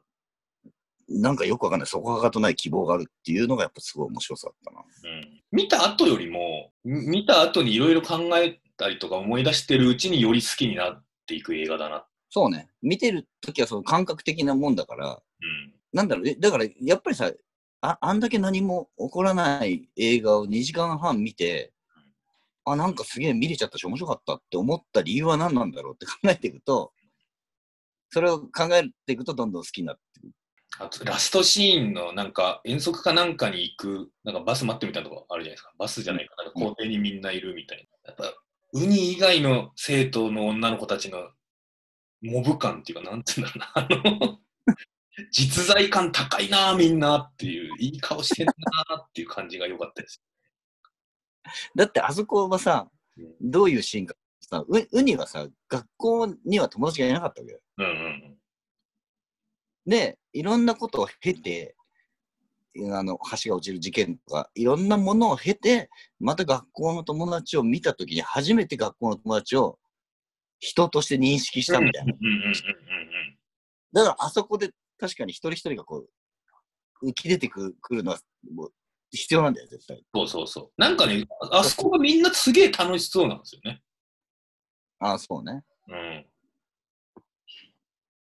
なんかよくわかんない、底はかとない希望があるっていうのがやっぱすごい面白さだったな。うん、見た後よりも、み見た後にいろいろ考えたりとか思い出してるうちにより好きになっていく映画だな。そうね。見てるときはその感覚的なもんだから、うん。なんだろう、えだからやっぱりさ、ああんだけ何も起こらない映画を2時間半見て、あ、なんかすげえ見れちゃったし面白かったって思った理由は何なんだろうって考えていくと、それを考えていくとどんどん好きになってくる。あと、ラストシーンのなんか遠足かなんかに行く、なんかバス待ってるみたいなとこあるじゃないですか。バスじゃないかな。なんか校庭にみんないるみたいな。やっぱ、ウニ以外の生徒の女の子たちのモブ感っていうか、なんていうんだろうな。あの、実在感高いな、みんなっていう、いい顔してんなっていう感じが良かったです。だってあそこはさ、うんどういうシーンかさ、ウウニはさ、学校には友達がいなかったわけよ。うんうんで、いろんなことを経て、あの橋が落ちる事件とか、いろんなものを経て、また学校の友達を見たときに、初めて学校の友達を人として認識したみたいな。うんうんうんうんうん。だから、あそこで確かに一人一人がこう、浮き出てくくるのは必要なんだよ、絶対。そうそうそう。なんかね、ああそこがみんなすげえ楽しそうなんですよね。ああ、そうね。うん。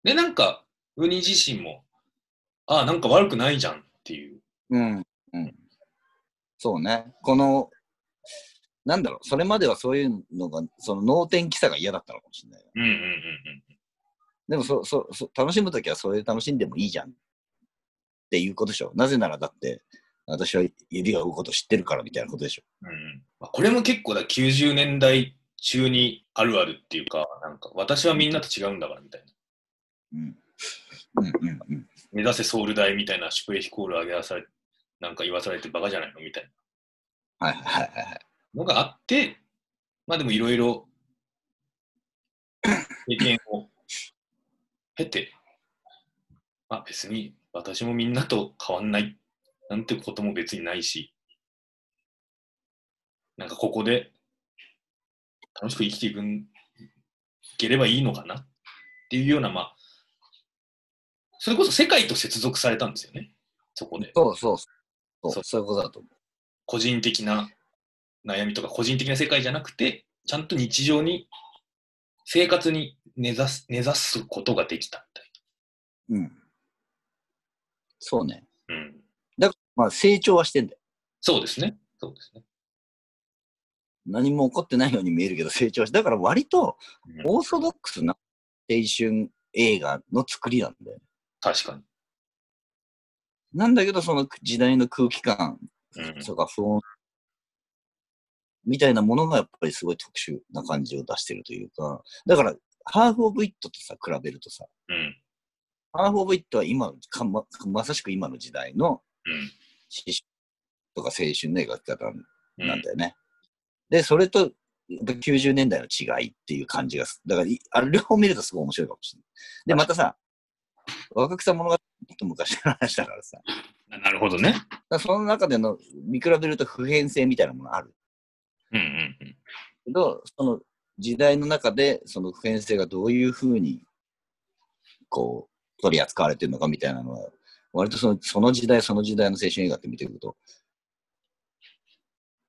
で、なんか、ウニ自身も、ああ、なんか悪くないじゃんっていう。うん。うん。そうね。この、なんだろう、それまではそういうのが、その能天気さが嫌だったのかもしれない。うんうんうんでもそ、そ、そ、楽しむときはそれで楽しんでもいいじゃんっていうことでしょ。なぜならだって、私は指が動くこと知ってるからみたいなことでしょ。うん。うんまあこれも結構だ、90年代中にあるあるっていうか、なんか、私はみんなと違うんだからみたいな。うん。うんうんうん。目指せソウル大みたいなシュプレヒコール上げされ、なんか言わされてバカじゃないのみたいはいはいはいはい。なのがあって、まあでもいろいろ経験を経て、まあ別に私もみんなと変わんないなんてことも別にないし、なんかここで楽しく生きていくんいければいいのかなっていうような、まあ、それこそ世界と接続されたんですよね、そこで。そうそうそう。そうそういうことだと思う。個人的な悩みとか個人的な世界じゃなくて、ちゃんと日常に、生活に根ざす根ざすことができたみうん。そうね。たいな。うん。だから、まあ成長はしてんだよ。そうですね。そうですね。何も起こってないように見えるけど成長はして、だから割とうんオーソドックスな青春映画の作りなんだよ。確かに。なんだけど、その時代の空気感うん。とか不穏みたいなものがやっぱりすごい特殊な感じを出してるというか、だから、ハーフ・オブ・イットとさ、比べるとさ、うん。ハーフ・オブ・イットは今かま、まさしく今の時代の思うん。春とか青春の描き方うん。なんだよね。で、それと、やっぱ90年代の違いっていう感じがすだからい、あれ両方見るとすごい面白いかもしれない。で、またさ、若草物語って昔の話だからさ、なるほどね。らその中での見比べると普遍性みたいなものあるうんうんうん。けど、その時代の中でその普遍性がどういうふうにこう取り扱われてるのかみたいなのは、割とそのその時代その時代の青春映画って見てると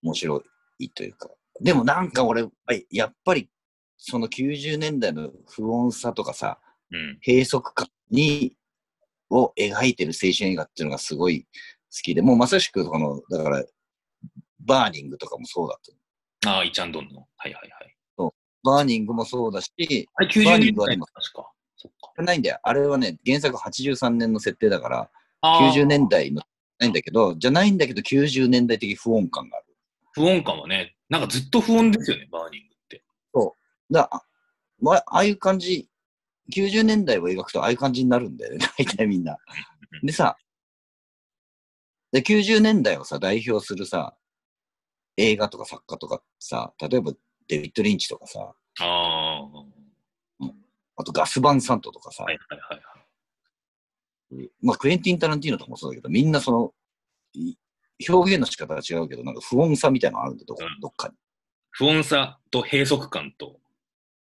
面白いというか。でもなんか俺、やっぱりその90年代の不穏さとかさ、うん。閉塞感にを描いてる青春映画っていうのがすごい好きで、もうまさしくこの、だから、バーニングとかもそうだった。ああ、イチャンドンの。はいはいはい。バーニングもそうだし、あれバー90年代ニングはでも確か。そっか。ないんだよ。あれはね、原作83年の設定だから、あー90年代のないんだけど、じゃないんだけど、90年代的不穏感がある。不穏感はね、なんかずっと不穏ですよね、バーニングって。だあまあああいう感じ、90年代を描くとああいう感じになるんだよね、大体みんな。でさ、で90年代をさ、代表するさ、映画とか作家とかさ、例えばデビッド・リンチとかさ、ああ。はあとガス・バン・サントとかさ、いはいはいはい。まあクエンティン・タランティーノとかもそうだけど、みんなその、い表現の仕方が違うけど、なんか不穏さみたいなのあるんだよ、どこうんどっかに。不穏さと閉塞感と。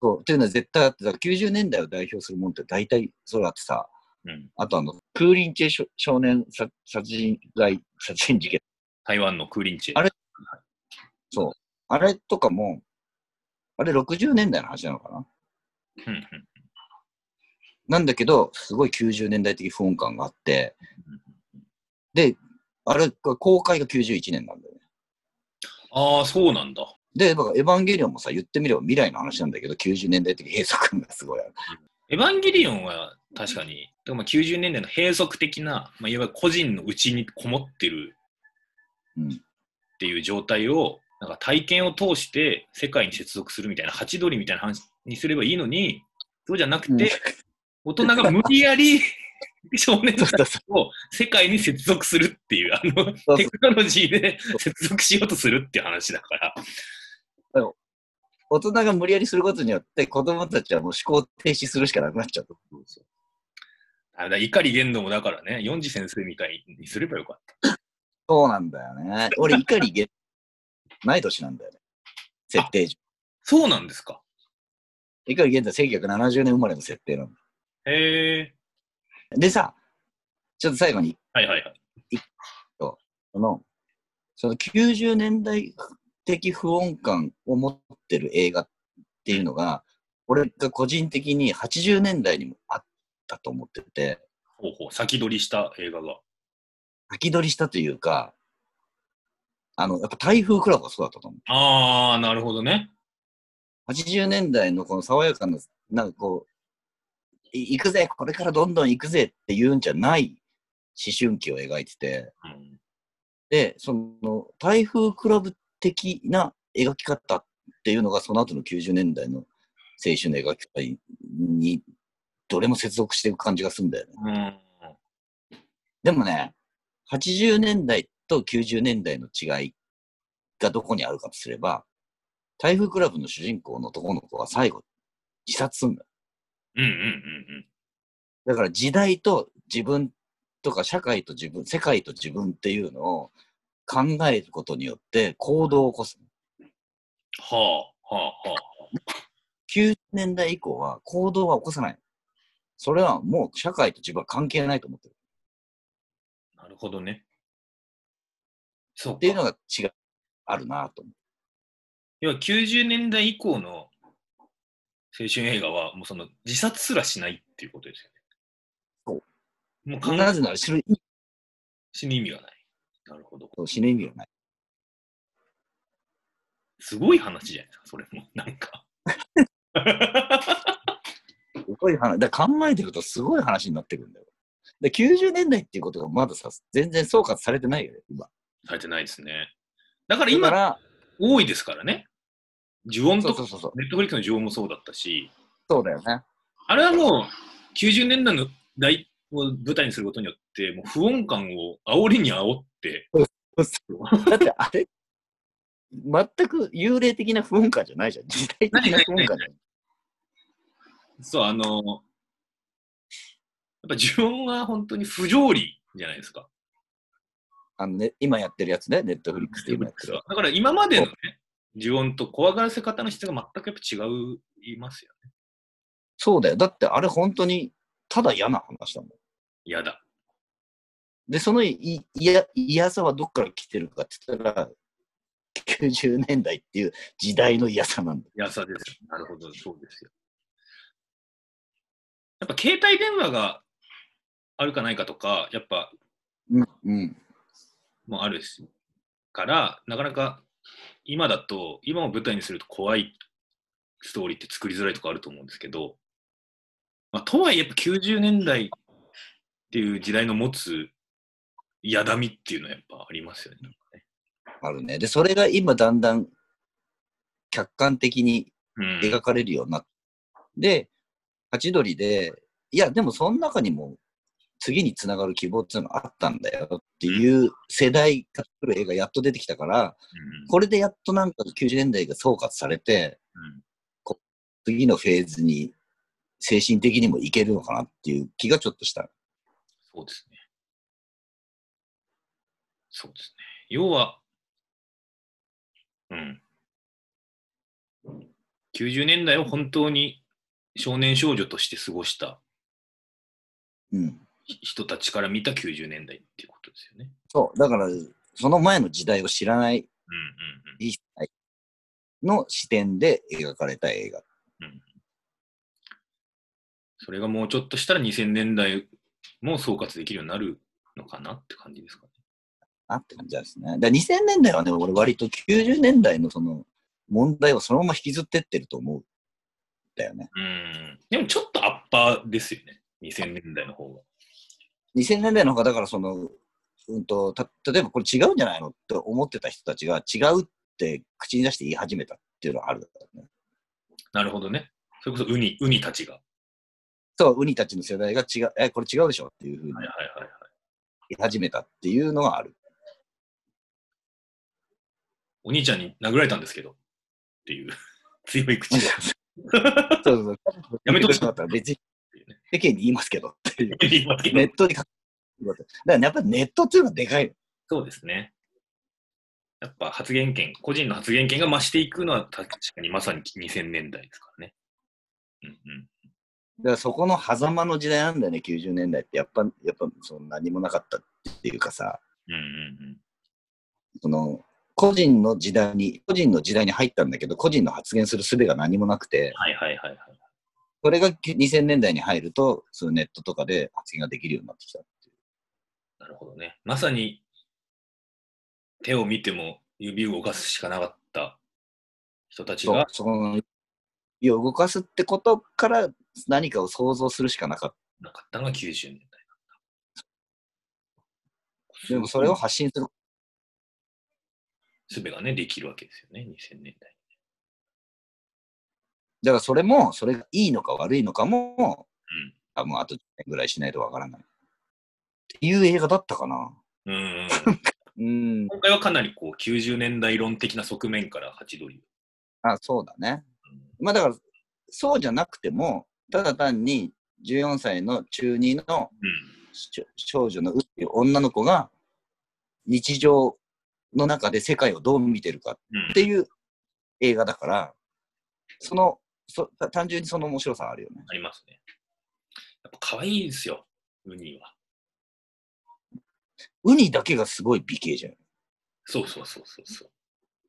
そうっていうのは絶対あって、だから90年代を代表するものって大体それあってさ、うん。あとあの、クーリンチェ少少年殺殺人罪、殺人事件。台湾のクーリンチェ。あれそう。あれとかも、あれ60年代の話なのかな？なんだけど、すごい90年代的不穏感があって、で、あれが公開が91年なんだよね。ああ、そうなんだ。で、だからエヴァンゲリオンもさ、言ってみれば未来の話なんだけど、90年代的閉塞感がすごいある。エヴァンゲリオンは確かに、でもまあ90年代の閉塞的な、まあ、いわゆる個人の内にこもってるうん。っていう状態を、なんか体験を通して世界に接続するみたいな、ハチドリみたいな話にすればいいのに、そうじゃなくて、大人が無理やり少年そうそうそを世界に接続するっていう、あの、テクノロジーで接続しようとするっていう話だから。大人が無理やりすることによって、子供たちはもう思考停止するしかなくなっちゃうと。あだ怒り言動もだからね、四次先生みたいにすればよかった。そうなんだよね。俺、怒りげ、同い年なんだよね。設定上。そうなんですか。怒り現在1970年生まれの設定なの。へえ。でさ、ちょっと最後に、はいはいはい。その、その90年代的不穏感を持ってる映画っていうのが、俺が個人的に80年代にもあったと思ってて、ほうほう、先取りした映画が。先取りしたというか、あの、やっぱ台風クラブがそうだったと思う。ああ、なるほどね。80年代のこの爽やかな、なんかこう、い行くぜ、これからどんどん行くぜっていうんじゃない思春期を描いてて、うん、で、その台風クラブ的な描き方っていうのがその後の90年代の青春の描き方にどれも接続していく感じがするんだよね。うん。でもね、80年代と90年代の違いがどこにあるかとすれば、台風クラブの主人公の男の子は最後自殺するんだよ。うんうんうんだから時代と自分とか社会と自分、世界と自分っていうのを考えることによって行動を起こす。うん。はあ、はあ、は90年代以降は行動は起こさない。それはもう社会と自分は関係ないと思ってる。あ。なるほどね。そうか。っていうのが違いあるなと思う。要は90年代以降の青春映画は、もうその自殺すらしないっていうことですよね。そうもう考えなら死ぬ死ぬ意味がない。なるほど。死ぬ意味がない。すごい話じゃないですか、それも。なんか。すごい話。だ考えてるとすごい話になってくるんだよ。で90年代っていうことがまださ、全然総括されてないよね、今。されてないですね。だからだ今、から、多いですからね。呪音とか。ネットフリックスの呪音もそうだったし、そうだよね。あれはもう90年代の代を舞台にすることによって、もう不穏感を煽りに煽って、だってあれ、全く幽霊的な不穏感じゃないじゃん。時代的な不穏感じゃん。そう、あの、やっぱ呪音は本当に不条理じゃないですか。あのね、今やってるやつね、ネットフリックスで今やってる。だから今までのね、呪音と怖がらせ方の質が全くやっぱ違う、いますよね。そうだよ。だってあれ本当に、ただ嫌な話だもん。嫌だ。で、そのいいや嫌さはどっから来てるかって言ったら、90年代っていう時代の嫌さなんだよ。嫌さですよ。なるほど、そうですよ。やっぱ携帯電話があるかないかとか、やっぱうん、うん。もあるし、から、なかなか今だと、今を舞台にすると怖いストーリーって作りづらいとかあると思うんですけど、まあ、とはいえやっぱ90年代っていう時代の持つやだみっていうのはやっぱありますよね。ねあるね。で、それが今だんだん客観的にうん、描かれるようになって、で、ハチドリで、いや、でもその中にも次につながる希望っていうのがあったんだよっていう世代が作る映画やっと出てきたから、うんこれでやっとなんか90年代が総括されて、うん次のフェーズに精神的にもいけるのかなっていう気がちょっとした。そうですね。そうですね。要は、うん。90年代を本当に少年少女として過ごしたうん。ひ人たちから見た90年代っていうことですよね。そう。だから、その前の時代を知らないうんうん一切の視点で描かれた映画。うん。それがもうちょっとしたら2000年代も総括できるようになるのかなって感じですかね。なって感じですね。だから2000年代はね、俺割と90年代のその問題をそのまま引きずってってると思うんだよね。うん。でもちょっとアッパーですよね。2000年代の方が。2000年代の方がだからその、うんと、た例えばこれ違うんじゃないのって思ってた人たちが違うって口に出して言い始めたっていうのはあるからね。なるほどね。それこそウニ、ウニたちが。そう、ウニたちの世代が違う、え、これ違うでしょっていうふうにはいはいはいはい。言い始めたっていうのはある。お兄ちゃんに殴られたんですけど。っていう 強い口で。そうそうそう。やめてほしい かったら別に世間に言いますけどっていう。ネットに書くだからやっぱりネットっていうのはでかいよ。そうですね。やっぱ発言権、個人の発言権が増していくのは確かにまさに2000年代ですからね。うんうん。だからそこの狭間の時代なんだよね、90年代って。やっぱ、やっぱその何もなかったっていうかさ、うんうんうん。その個人の時代に、個人の時代に入ったんだけど、個人の発言する術が何もなくて、はいはいはいはい。それが2000年代に入ると、そのネットとかで発言ができるようになってきたっていう。なるほどね。まさに手を見ても指を動かすしかなかった人たちが、その指を動かすってことから何かを想像するしかなかっなかったのが90年代だった。た。でもそれを発信する。すべがね、できるわけですよね、2000年代。だからそれも、それがいいのか悪いのかも、うん多分あと10年ぐらいしないとわからない。っていう映画だったかな。うんうん、うん。今回はかなりこう90年代論的な側面からハチドリあ、そうだね。まあだから、そうじゃなくても、ただ単に14歳の中2のうん。少女のうっていう女の子が日常の中で世界をどう見てるかっうんていう映画だから、その、そ単純にその面白さはあるよね。ありますね。やっぱ可愛いですよ、ウニは。ウニだけがすごい美形じゃん。そうそうそうそうそう。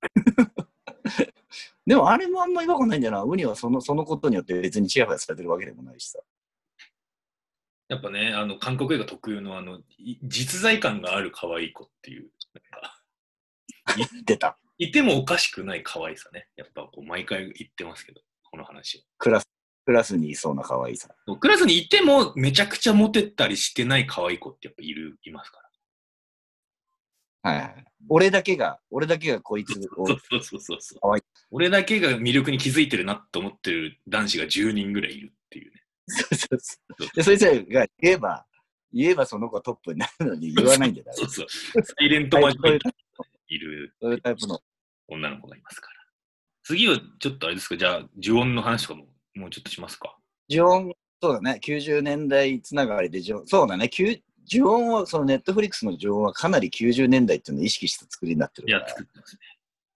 でもあれもあんま違和感ないんだよな。ウニはそのそのことによって別にチヤホヤされてるわけでもないしさ。やっぱね、あの韓国映画特有のあのい実在感がある可愛い子っていう、なんか出 た。いてもおかしくない可愛さね。やっぱこう毎回言ってますけど、この話クラス、クラスにいそうな可愛さ。を。クラスにいてもめちゃくちゃモテたりしてない可愛い子ってやっぱいる、いますから。はいはい。俺だけが、俺だけがこいつをそうそうそうそうそう。可愛い俺だけが魅力に気づいてるなと思ってる男子が10人ぐらいいるっていうね。そうそうそうでそいつらが言えば、言えばその子はトップになるのに言わないんだよ。そうそう。サイレントマジックいるそういうタイプの。女の子がいますから。次はちょっとあれですか、じゃあ呪音の話とかももうちょっとしますか？呪音、そうだね、90年代つながりで呪音、そうだね、呪音を、そのネットフリックスの呪音はかなり90年代っていうのを意識した作りになってるいや、から、作ってますね。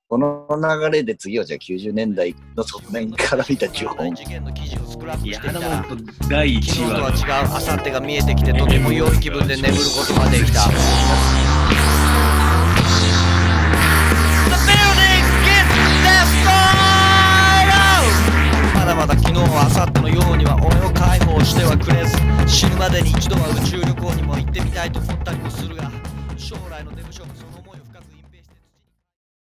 この流れで次はじゃあ90年代の側面から見た呪音。事件の記事をスクラップいや、してきた。らもう第1昨日とは話違う明後日が見えてきてとても良い気分で眠ることができたまだ昨日は明後日のようには俺を解放してはくれず死ぬまでに一度は宇宙旅行にも行ってみたいと思ったりもするが将来のデブ症も